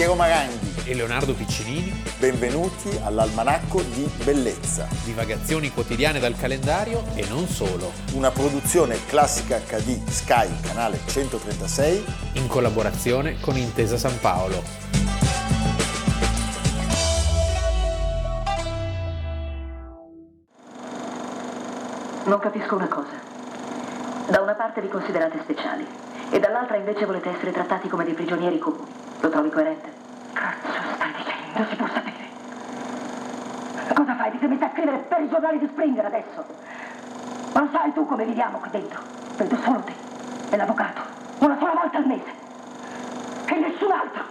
Piero Maranghi e Leonardo Piccinini. Benvenuti all'Almanacco di Bellezza. Divagazioni quotidiane dal calendario e non solo. Una produzione classica HD Sky, canale 136. In collaborazione con Intesa San Paolo. Non capisco una cosa. Da una parte vi considerate speciali e dall'altra invece volete essere trattati come dei prigionieri comuni. Lo trovi coerente? Cazzo stai dicendo? Si può sapere. Cosa fai? Ti sei messa a scrivere per i giornali di Springer adesso? Ma lo sai tu come viviamo qui dentro? Vedo solo te e l'avvocato. Una sola volta al mese. E nessun altro.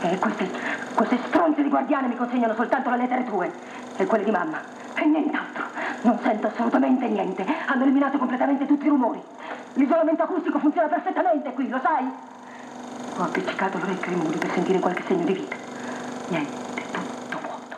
E queste, queste stronze di guardiane mi consegnano soltanto le lettere tue e quelle di mamma. E nient'altro. Non sento assolutamente niente. Hanno eliminato completamente tutti i rumori. L'isolamento acustico funziona perfettamente qui, lo sai? Ho appiccicato l'orecchio ai muri per sentire qualche segno di vita. Niente, tutto vuoto.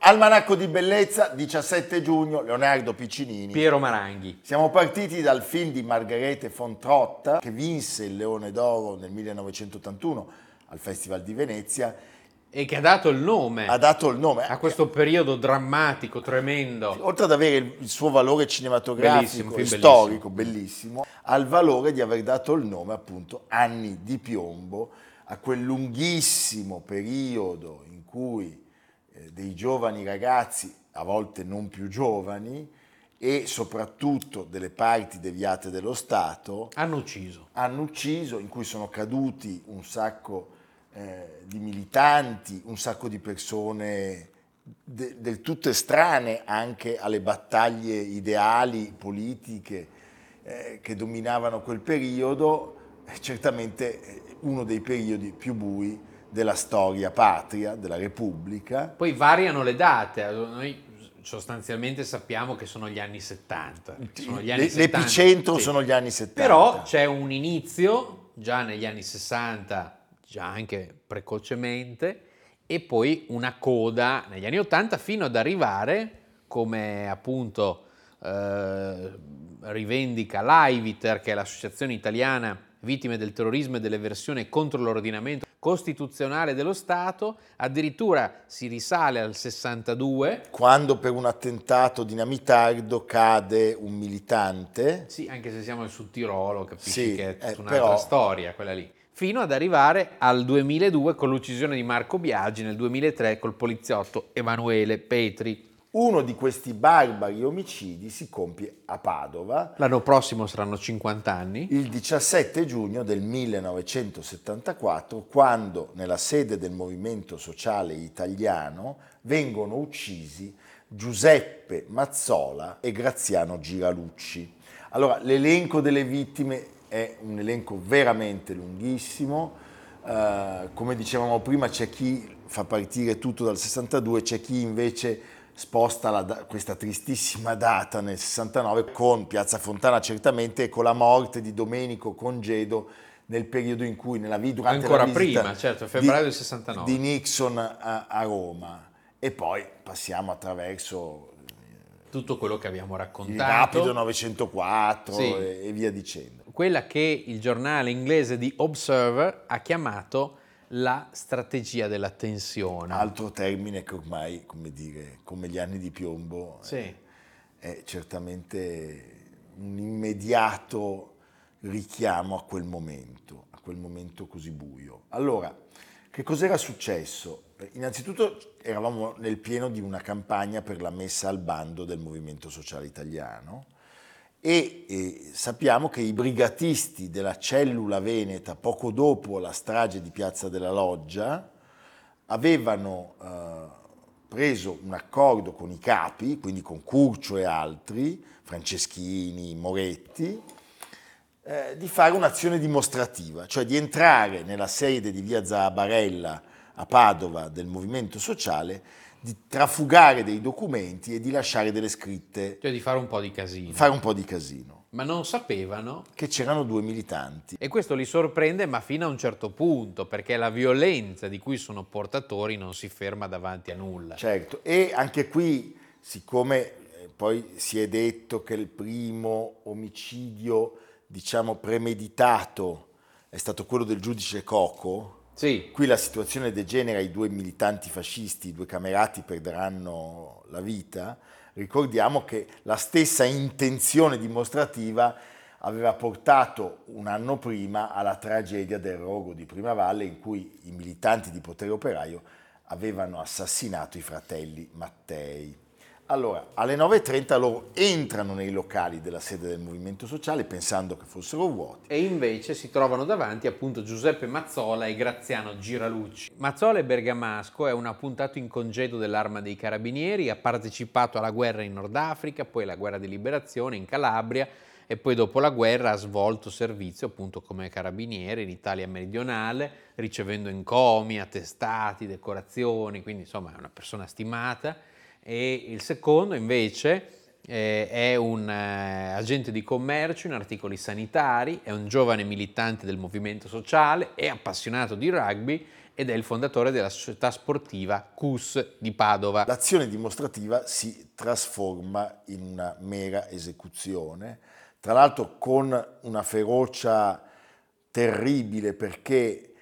Almanacco di Bellezza, 17 giugno, Leonardo Piccinini. Piero Maranghi. Siamo partiti dal film di Margherete von Trotta, che vinse il Leone d'Oro nel 1981 al Festival di Venezia. E che ha dato il nome. Ha dato il nome. A questo periodo drammatico, tremendo. Oltre ad avere il suo valore cinematografico e storico, bellissimo, ha il valore di aver dato il nome appunto Anni di piombo a quel lunghissimo periodo in cui eh, dei giovani ragazzi, a volte non più giovani, e soprattutto delle parti deviate dello Stato hanno ucciso. Hanno ucciso, in cui sono caduti un sacco eh, di militanti, un sacco di persone de, del tutto estranee anche alle battaglie ideali, politiche eh, che dominavano quel periodo, certamente eh, uno dei periodi più bui della storia patria, della Repubblica. Poi variano le date, noi sostanzialmente sappiamo che sono gli anni 70. Sono gli anni L'epicentro 70, sì. sono gli anni 70. Però c'è un inizio, già negli anni 60 già anche precocemente, e poi una coda negli anni 80 fino ad arrivare, come appunto eh, rivendica l'AIVITER, che è l'Associazione Italiana Vittime del Terrorismo e dell'Eversione contro l'ordinamento costituzionale dello Stato, addirittura si risale al 62. Quando per un attentato dinamitardo cade un militante. Sì, anche se siamo sul Tirolo, capisci sì, che è eh, un'altra però... storia quella lì fino ad arrivare al 2002 con l'uccisione di Marco Biagi, nel 2003 col poliziotto Emanuele Petri. Uno di questi barbari omicidi si compie a Padova. L'anno prossimo saranno 50 anni. Il 17 giugno del 1974, quando nella sede del Movimento Sociale Italiano vengono uccisi Giuseppe Mazzola e Graziano Giralucci. Allora, l'elenco delle vittime è un elenco veramente lunghissimo. Uh, come dicevamo prima, c'è chi fa partire tutto dal 62, c'è chi invece sposta la, questa tristissima data nel 69 con Piazza Fontana certamente e con la morte di Domenico Congedo nel periodo in cui nella vita durante ancora la prima, certo, febbraio del 69 di Nixon a, a Roma e poi passiamo attraverso tutto quello che abbiamo raccontato. Il rapido 904 sì. e, e via dicendo. Quella che il giornale inglese The Observer ha chiamato la strategia della tensione. Altro termine che ormai, come dire, come gli anni di piombo, sì. è, è certamente un immediato richiamo a quel momento, a quel momento così buio. Allora, che cos'era successo? Innanzitutto eravamo nel pieno di una campagna per la messa al bando del Movimento Sociale Italiano e, e sappiamo che i brigatisti della cellula veneta, poco dopo la strage di Piazza della Loggia, avevano eh, preso un accordo con i capi, quindi con Curcio e altri, Franceschini, Moretti, eh, di fare un'azione dimostrativa, cioè di entrare nella sede di via Zabarella a Padova del movimento sociale di trafugare dei documenti e di lasciare delle scritte. Cioè di fare un po' di casino. Fare un po' di casino. Ma non sapevano che c'erano due militanti. E questo li sorprende, ma fino a un certo punto, perché la violenza di cui sono portatori non si ferma davanti a nulla. Certo, e anche qui, siccome eh, poi si è detto che il primo omicidio, diciamo, premeditato è stato quello del giudice Coco, Sì. Qui la situazione degenera, i due militanti fascisti, i due camerati perderanno la vita. Ricordiamo che la stessa intenzione dimostrativa aveva portato un anno prima alla tragedia del rogo di Primavalle in cui i militanti di potere operaio avevano assassinato i fratelli Mattei. Allora, alle 9.30 loro entrano nei locali della sede del Movimento Sociale pensando che fossero vuoti. E invece si trovano davanti appunto Giuseppe Mazzola e Graziano Giralucci. Mazzola è bergamasco, è un appuntato in congedo dell'Arma dei Carabinieri, ha partecipato alla guerra in Nord Africa, poi alla guerra di liberazione in Calabria e poi dopo la guerra ha svolto servizio appunto come carabiniere in Italia meridionale, ricevendo encomi, attestati, decorazioni, quindi insomma è una persona stimata. E il secondo invece eh, è un eh, agente di commercio in articoli sanitari, è un giovane militante del movimento sociale, è appassionato di rugby ed è il fondatore della società sportiva CUS di Padova. L'azione dimostrativa si trasforma in una mera esecuzione tra l'altro con una ferocia terribile perché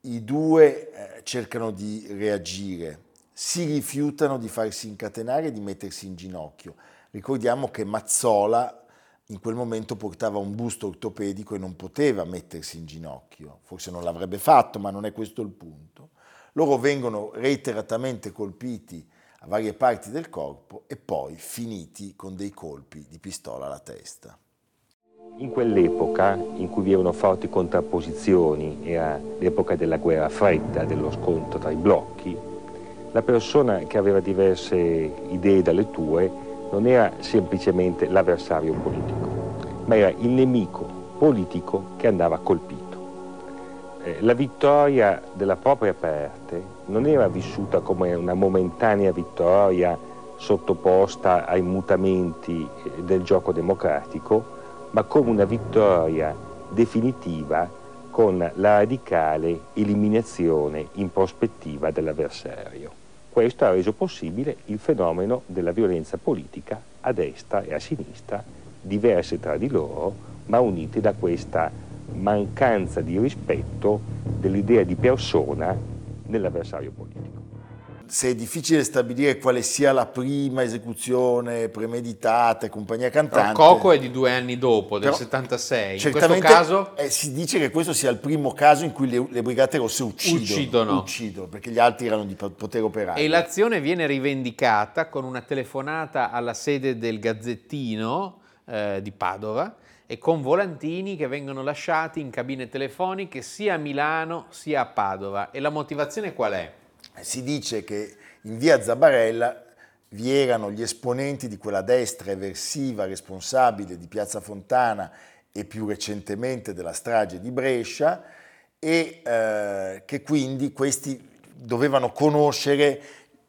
i due eh, cercano di reagire, si rifiutano di farsi incatenare e di mettersi in ginocchio. Ricordiamo che Mazzola in quel momento portava un busto ortopedico e non poteva mettersi in ginocchio, forse non l'avrebbe fatto, ma non è questo il punto. Loro vengono reiteratamente colpiti a varie parti del corpo e poi finiti con dei colpi di pistola alla testa. In quell'epoca, in cui vi erano forti contrapposizioni, era l'epoca della guerra fredda, dello scontro tra i blocchi, la persona che aveva diverse idee dalle tue non era semplicemente l'avversario politico, ma era il nemico politico che andava colpito. Eh, la vittoria della propria parte non era vissuta come una momentanea vittoria sottoposta ai mutamenti eh, del gioco democratico, ma come una vittoria definitiva con la radicale eliminazione in prospettiva dell'avversario. Questo ha reso possibile il fenomeno della violenza politica a destra e a sinistra, diverse tra di loro, ma unite da questa mancanza di rispetto dell'idea di persona nell'avversario politico se è difficile stabilire quale sia la prima esecuzione premeditata e compagnia cantante. Però Coco è di due anni dopo, del 76. In questo caso eh, si dice che questo sia il primo caso in cui le, le Brigate Rosse uccidono, uccidono. uccidono. perché gli altri erano di potere operario. E l'azione viene rivendicata con una telefonata alla sede del Gazzettino eh, di Padova e con volantini che vengono lasciati in cabine telefoniche sia a Milano sia a Padova. E la motivazione qual è? Si dice che in via Zabarella vi erano gli esponenti di quella destra eversiva responsabile di Piazza Fontana e più recentemente della strage di Brescia e eh, che quindi questi dovevano conoscere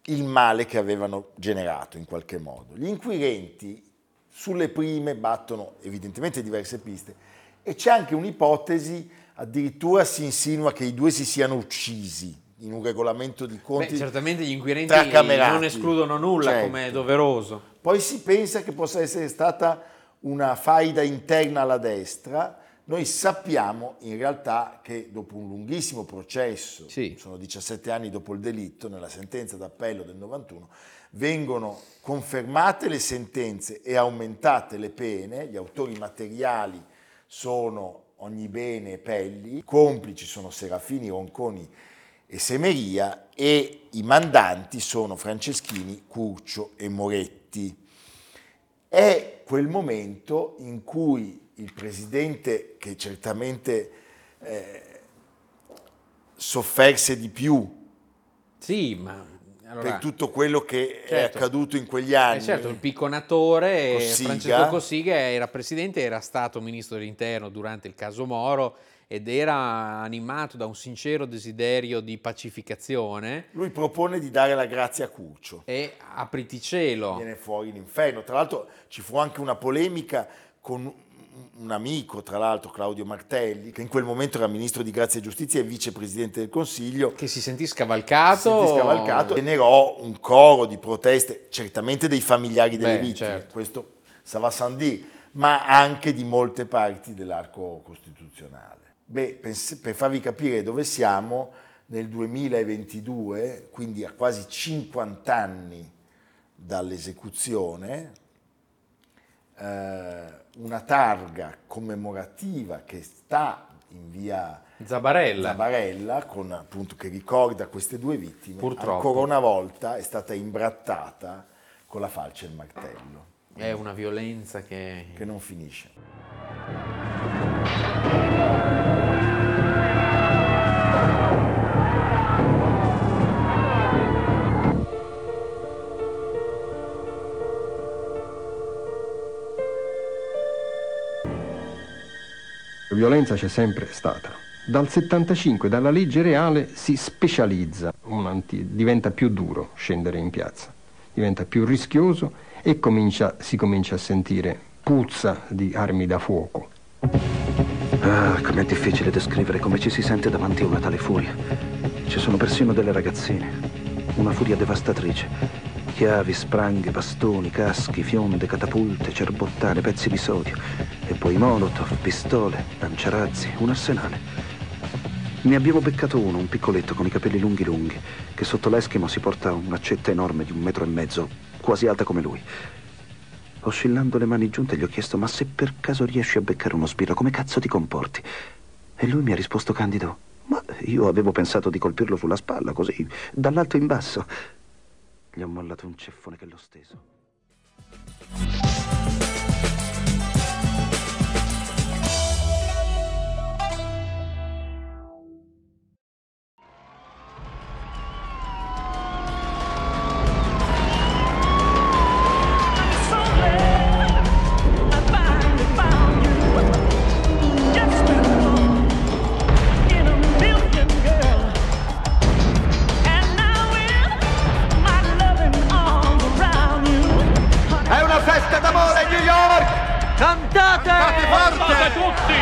il male che avevano generato in qualche modo. Gli inquirenti sulle prime battono evidentemente diverse piste e c'è anche un'ipotesi, addirittura si insinua che i due si siano uccisi in un regolamento di conti. Beh, certamente gli inquirenti non escludono nulla, certo. come è doveroso. Poi si pensa che possa essere stata una faida interna alla destra. Noi sappiamo in realtà che dopo un lunghissimo processo, sì. sono 17 anni dopo il delitto, nella sentenza d'appello del 91, vengono confermate le sentenze e aumentate le pene, gli autori materiali sono Ogni Bene e Pelli, i complici sono Serafini, Ronconi e Semeria e i mandanti sono Franceschini, Curcio e Moretti. È quel momento in cui il presidente, che certamente eh, sofferse di più sì, ma allora, per tutto quello che certo, è accaduto in quegli anni. Eh certo, il picconatore Cossiga. Francesco Cossiga era presidente, era stato ministro dell'interno durante il caso Moro ed era animato da un sincero desiderio di pacificazione. Lui propone di dare la grazia a Curcio. E apriti cielo. Viene fuori l'inferno. Tra l'altro ci fu anche una polemica con un amico, tra l'altro Claudio Martelli, che in quel momento era ministro di Grazia e Giustizia e vicepresidente del Consiglio. Che si sentì scavalcato. Si sentì scavalcato. Generò un coro di proteste, certamente dei familiari delle Beh, vittime, certo. questo Sava Sandì, ma anche di molte parti dell'arco costituzionale. Beh, per farvi capire dove siamo, nel 2022, quindi a quasi 50 anni dall'esecuzione, eh, una targa commemorativa che sta in via Zabarella, Zabarella con, appunto, che ricorda queste due vittime, Purtroppo. ancora una volta è stata imbrattata con la falce e il martello, è una violenza che... che non finisce. Violenza c'è sempre stata. Dal 75, dalla legge reale, si specializza, diventa più duro scendere in piazza, diventa più rischioso e comincia- si comincia a sentire puzza di armi da fuoco. Ah, com'è difficile descrivere come ci si sente davanti a una tale furia. Ci sono persino delle ragazzine. Una furia devastatrice. Chiavi, spranghe, bastoni, caschi, fionde, catapulte, cerbottane, pezzi di sodio. E poi molotov, pistole, lanciarazzi, un arsenale. Ne abbiamo beccato uno, un piccoletto con i capelli lunghi lunghi, che sotto l'eschimo si porta un'accetta enorme di un metro e mezzo, quasi alta come lui. Oscillando le mani giunte gli ho chiesto, ma se per caso riesci a beccare uno sbirro, come cazzo ti comporti? E lui mi ha risposto candido, ma io avevo pensato di colpirlo sulla spalla, così, dall'alto in basso. Gli ho mollato un ceffone che l'ho steso. Cantate! Cantate forte! tutti!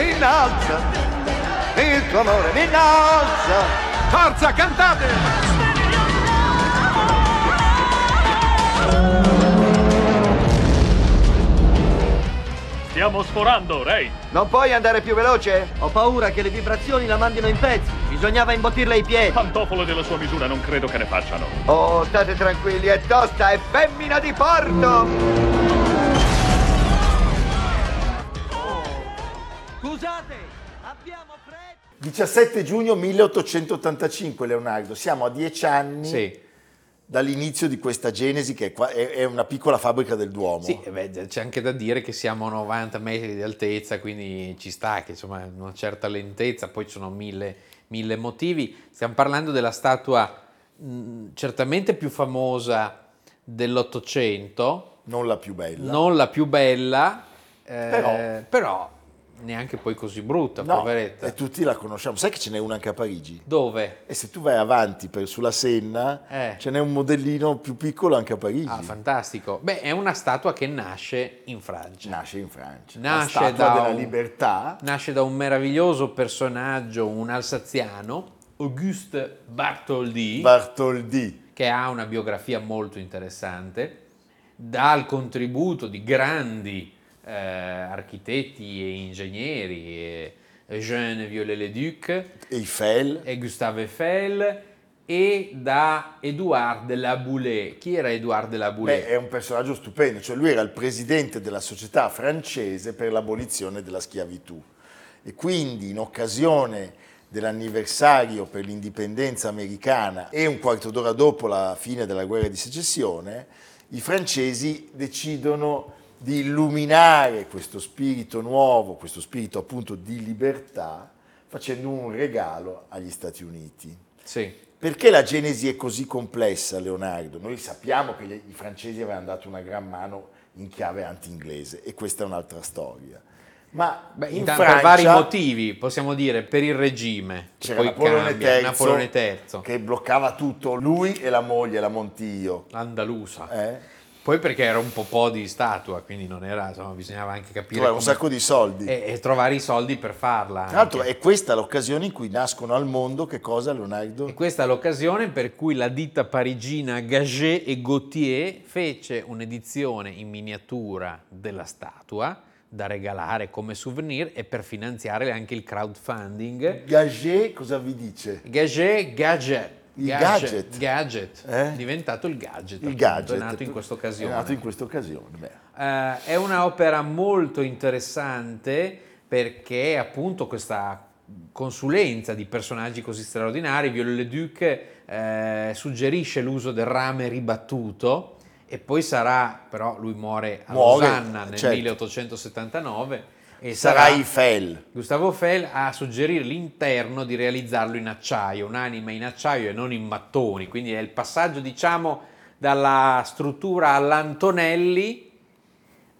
Innalza il tuo amore, mi innalza! Forza, cantate! Stiamo sforando, Ray. Non puoi andare più veloce? Ho paura che le vibrazioni la mandino in pezzi. Bisognava imbottirle ai piedi. Pantofolo della sua misura non credo che ne facciano. Oh, state tranquilli, è tosta, è femmina di porto! Scusate, abbiamo fretta. 17 giugno 1885, Leonardo, siamo a dieci anni Sì. Dall'inizio di questa genesi che è, una piccola fabbrica del Duomo. Sì, eh beh, c'è anche da dire che siamo a 90 metri di altezza, quindi ci sta che insomma una certa lentezza, poi ci sono mille, mille motivi. Stiamo parlando della statua mh, certamente più famosa dell'Ottocento, Non la più bella. non la più bella, eh, Però- però neanche poi così brutta, No, poveretta. e tutti la conosciamo. Sai che ce n'è una anche a Parigi? Dove? E se tu vai avanti per, sulla Senna, Eh. ce n'è un modellino più piccolo anche a Parigi. Ah, fantastico. Beh, è una statua che nasce in Francia. Nasce in Francia. Nasce da della un- libertà. Nasce da un meraviglioso personaggio, un alsaziano, Auguste Bartholdi, Bartholdi. che ha una biografia molto interessante, dà il contributo di grandi eh, architetti e ingegneri, e Eugène Viollet-le-Duc Eiffel. e Gustave Eiffel, e da Édouard de la Boulay. Chi era Édouard de la Boulay? Beh, è un personaggio stupendo, cioè lui era il presidente della società francese per l'abolizione della schiavitù e quindi in occasione dell'anniversario per l'indipendenza americana e un quarto d'ora dopo la fine della guerra di secessione, i francesi decidono di illuminare questo spirito nuovo, questo spirito appunto di libertà, facendo un regalo agli Stati Uniti. Sì. Perché la genesi è così complessa, Leonardo? Noi sappiamo che gli- i francesi avevano dato una gran mano in chiave anti-inglese e questa è un'altra storia. Ma Beh, in intanto Francia per vari motivi, possiamo dire, per il regime, c'era poi Napoleone cambia, III, Napoleone III, che bloccava tutto, lui e la moglie, la Montillo. l'Andalusa. eh? Poi perché era un po' po' di statua, quindi non era, insomma, bisognava anche capire Trovare un sacco di soldi. E, e, trovare i soldi per farla. Tra l'altro è questa l'occasione in cui nascono al mondo che cosa Leonardo? E questa è l'occasione per cui la ditta parigina Gaget e Gautier fece un'edizione in miniatura della statua da regalare come souvenir e per finanziare anche il crowdfunding. Gaget cosa vi dice? Gaget, gadget. Il gadget. Gadget. Eh? È diventato il gadget. Il appunto, gadget. È nato in questa occasione. È nato in questa occasione. Uh, è un'opera molto interessante perché appunto questa consulenza di personaggi così straordinari, Viollet-le-Duc eh, suggerisce l'uso del rame ribattuto e poi sarà, però lui muore a Losanna nel certo. 1879 e Sarà sarà. Gustavo Eiffel a suggerire l'interno di realizzarlo in acciaio, un'anima in acciaio e non in mattoni, quindi è il passaggio diciamo dalla struttura all'Antonelli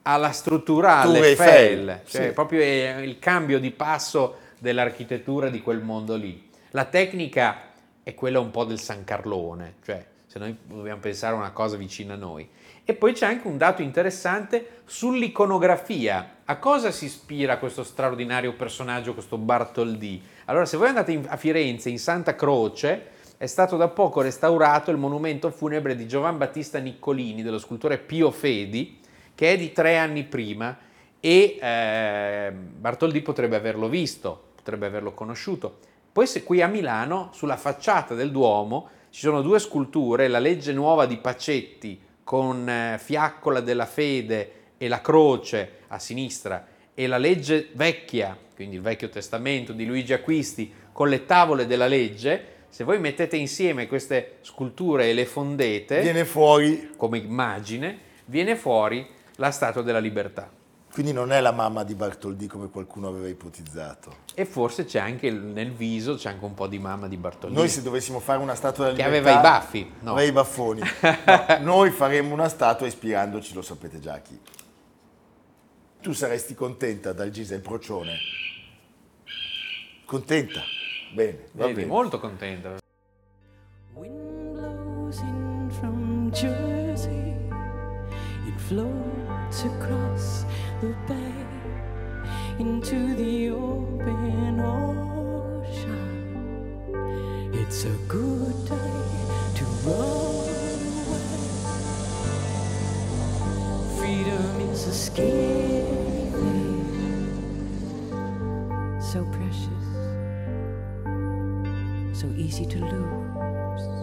alla struttura Tour all'Eiffel, Eiffel, cioè sì. proprio il cambio di passo dell'architettura di quel mondo lì. La tecnica è quella un po' del San Carlone, cioè se noi dobbiamo pensare a una cosa vicina a noi. E poi c'è anche un dato interessante sull'iconografia. A cosa si ispira questo straordinario personaggio, questo Bartoldi? Allora, se voi andate in- a Firenze, in Santa Croce, è stato da poco restaurato il monumento funebre di Giovan Battista Niccolini, dello scultore Pio Fedi, che è di tre anni prima e eh, Bartoldi potrebbe averlo visto, potrebbe averlo conosciuto. Poi se qui a Milano, sulla facciata del Duomo, ci sono due sculture, la legge nuova di Pacetti con eh, Fiaccola della Fede e la croce a sinistra e la legge vecchia, quindi il Vecchio Testamento di Luigi Acquisti con le tavole della legge, se voi mettete insieme queste sculture e le fondete, Viene fuori, come immagine, viene fuori la Statua della Libertà. Quindi non è la mamma di Bartoldi come qualcuno aveva ipotizzato. E forse c'è anche il- nel viso, c'è anche un po' di mamma di Bartolini. Noi se dovessimo fare una statua della Che libertà... aveva i baffi, no. Aveva i baffoni. No, noi faremmo una statua ispirandoci, lo sapete già chi. Tu saresti contenta dal Gisel Procione? Contenta? Bene, va Vedi, bene. molto contenta. blows in from Jersey. It floats across the bay into the open ocean. It's a good day to run away. Freedom is a scary so precious, so easy to lose.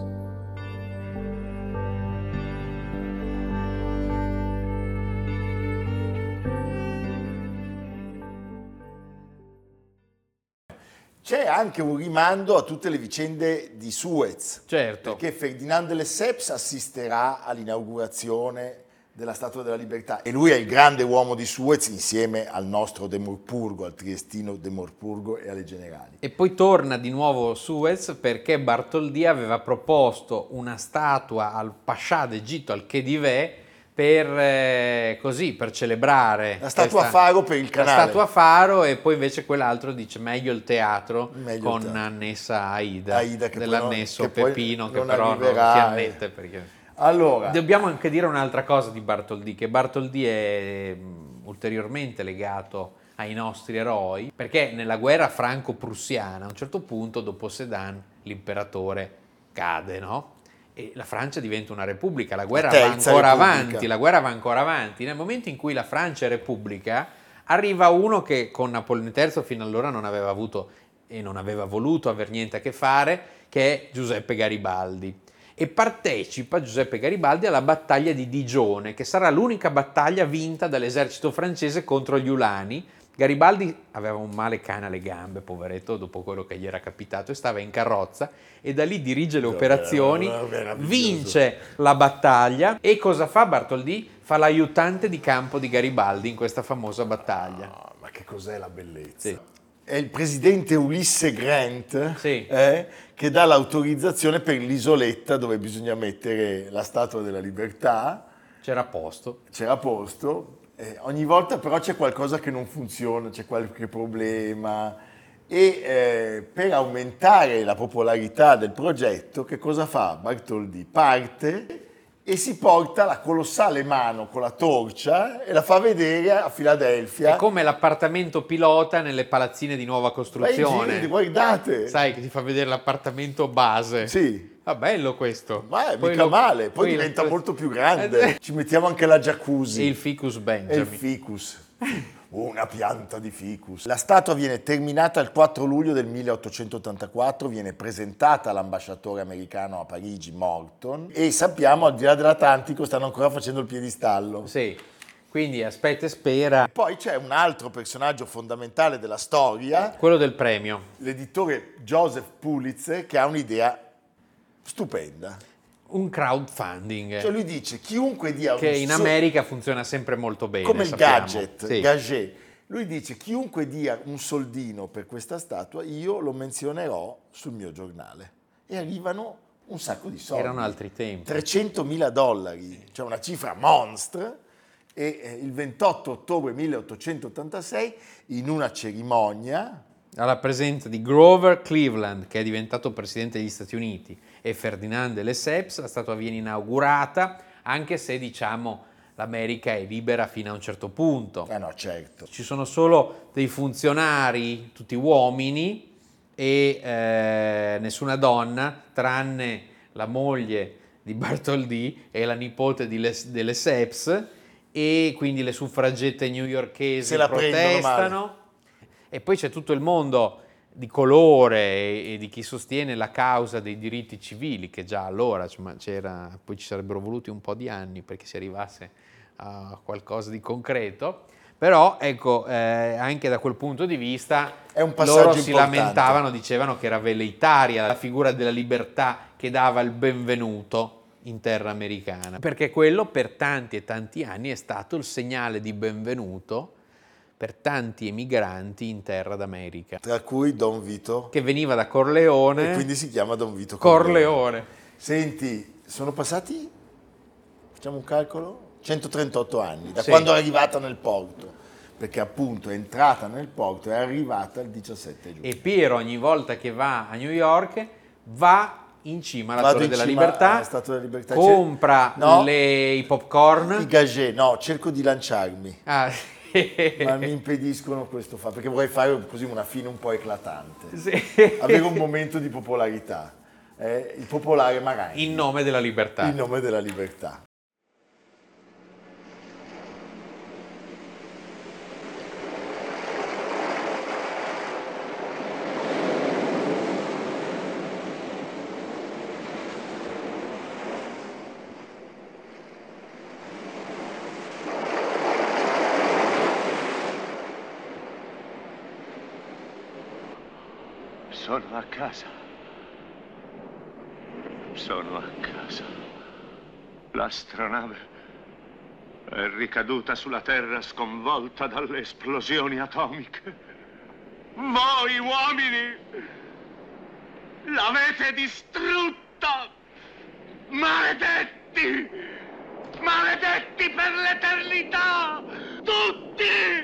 C'è anche un rimando a tutte le vicende di Suez. Certo. Perché Ferdinand de Lesseps assisterà all'inaugurazione della Statua della Libertà e lui è il grande uomo di Suez insieme al nostro De Morpurgo, al triestino De Morpurgo e alle generali. E poi torna di nuovo Suez perché Bartoldi aveva proposto una statua al Pascià d'Egitto, al Khedive, per, eh, così, per celebrare La statua questa- faro per il canale. La statua faro e poi invece quell'altro dice meglio il teatro Meglio il con teatro. annessa Aida, Aida, che dell'annesso che poi Peppino che però arriverà, non si eh. ammette perché... Allora, Dobbiamo anche dire un'altra cosa di Bartoldi, che Bartoldi è mh, ulteriormente legato ai nostri eroi, perché nella guerra franco-prussiana a un certo punto, dopo Sedan, l'imperatore cade, no? E la Francia diventa una repubblica, la guerra La va ancora repubblica. avanti, la guerra va ancora avanti. Nel momento in cui la Francia è repubblica, arriva uno che con Napoleone III fino allora non aveva avuto e non aveva voluto aver niente a che fare, che è Giuseppe Garibaldi. E partecipa Giuseppe Garibaldi alla battaglia di Digione, che sarà l'unica battaglia vinta dall'esercito francese contro gli Ulani. Garibaldi aveva un male cane alle gambe, poveretto, dopo quello che gli era capitato, e stava in carrozza e da lì dirige le operazioni, vince la battaglia e cosa fa Bartoldi? Fa l'aiutante di campo di Garibaldi in questa famosa battaglia. Ah, ma che cos'è la bellezza? Sì. È il presidente Ulisse Grant Sì. eh, che dà l'autorizzazione per l'isoletta dove bisogna mettere la Statua della Libertà. C'era posto. C'era posto. Eh, ogni volta però c'è qualcosa che non funziona, c'è qualche problema. E eh, per aumentare la popolarità del progetto, che cosa fa? Bartoldi parte e si porta la colossale mano con la torcia e la fa vedere a Filadelfia. È come l'appartamento pilota nelle palazzine di nuova costruzione. Vai, guardate. Sai che ti fa vedere l'appartamento base. Sì. Va bello questo. Ma è mica lo, male, poi, poi diventa lo... molto più grande. Ci mettiamo anche la jacuzzi. E il ficus Benjamin. E il ficus. Una pianta di ficus. La statua viene terminata il 4 luglio del 1884, viene presentata all'ambasciatore americano a Parigi, Morton, e sappiamo al di là dell'Atlantico stanno ancora facendo il piedistallo. Sì. Quindi aspetta e spera. Poi c'è un altro personaggio fondamentale della storia. Quello del premio. L'editore Joseph Pulitzer che ha un'idea stupenda un crowdfunding. Cioè lui dice chiunque dia che in America funziona sempre molto bene. Come il sappiamo. gadget, sì. gadget. Lui dice chiunque dia un soldino per questa statua io lo menzionerò sul mio giornale. E arrivano un sacco di soldi. Erano altri tempi. 300 mila dollari, cioè una cifra monstre. E eh, il 28 ottobre 1886 in una cerimonia alla presenza di Grover Cleveland, che è diventato presidente degli Stati Uniti, e Ferdinand Lesseps, la statua viene inaugurata, anche se diciamo l'America è libera fino a un certo punto. Eh no, certo. Ci sono solo dei funzionari, tutti uomini, e eh, nessuna donna, tranne la moglie di Bartholdi e la nipote di Les, de Lesseps, e quindi le suffragette newyorkesi protestano e poi c'è tutto il mondo di colore e, di chi sostiene la causa dei diritti civili, che già allora insomma, c'era, poi ci sarebbero voluti un po' di anni perché si arrivasse a qualcosa di concreto. Però ecco, eh, anche da quel punto di vista loro si importante. lamentavano, dicevano che era velleitaria la figura della libertà che dava il benvenuto in terra americana, perché quello per tanti e tanti anni è stato il segnale di benvenuto per tanti emigranti in terra d'America. Tra cui Don Vito. Che veniva da Corleone. E quindi si chiama Don Vito Corleone. Corleone. Senti, sono passati, facciamo un calcolo, 138 anni, da sì. quando è arrivata nel porto perché appunto è entrata nel porto è arrivata il 17 giugno. E Piero ogni volta che va a New York va in cima alla Torre della, Libertà, della Libertà, compra no, le, i popcorn. I gagé, no, cerco di lanciarmi. Ah ma mi impediscono questo fatto, perché vorrei fare così una fine un po' eclatante, sì. avere un momento di popolarità, eh, il popolare Maranghi. In nome della libertà. In nome della libertà. Sono a casa. Sono a casa. L'astronave è ricaduta sulla Terra sconvolta dalle esplosioni atomiche. Voi uomini l'avete distrutta! Maledetti! Maledetti per l'eternità! Tutti!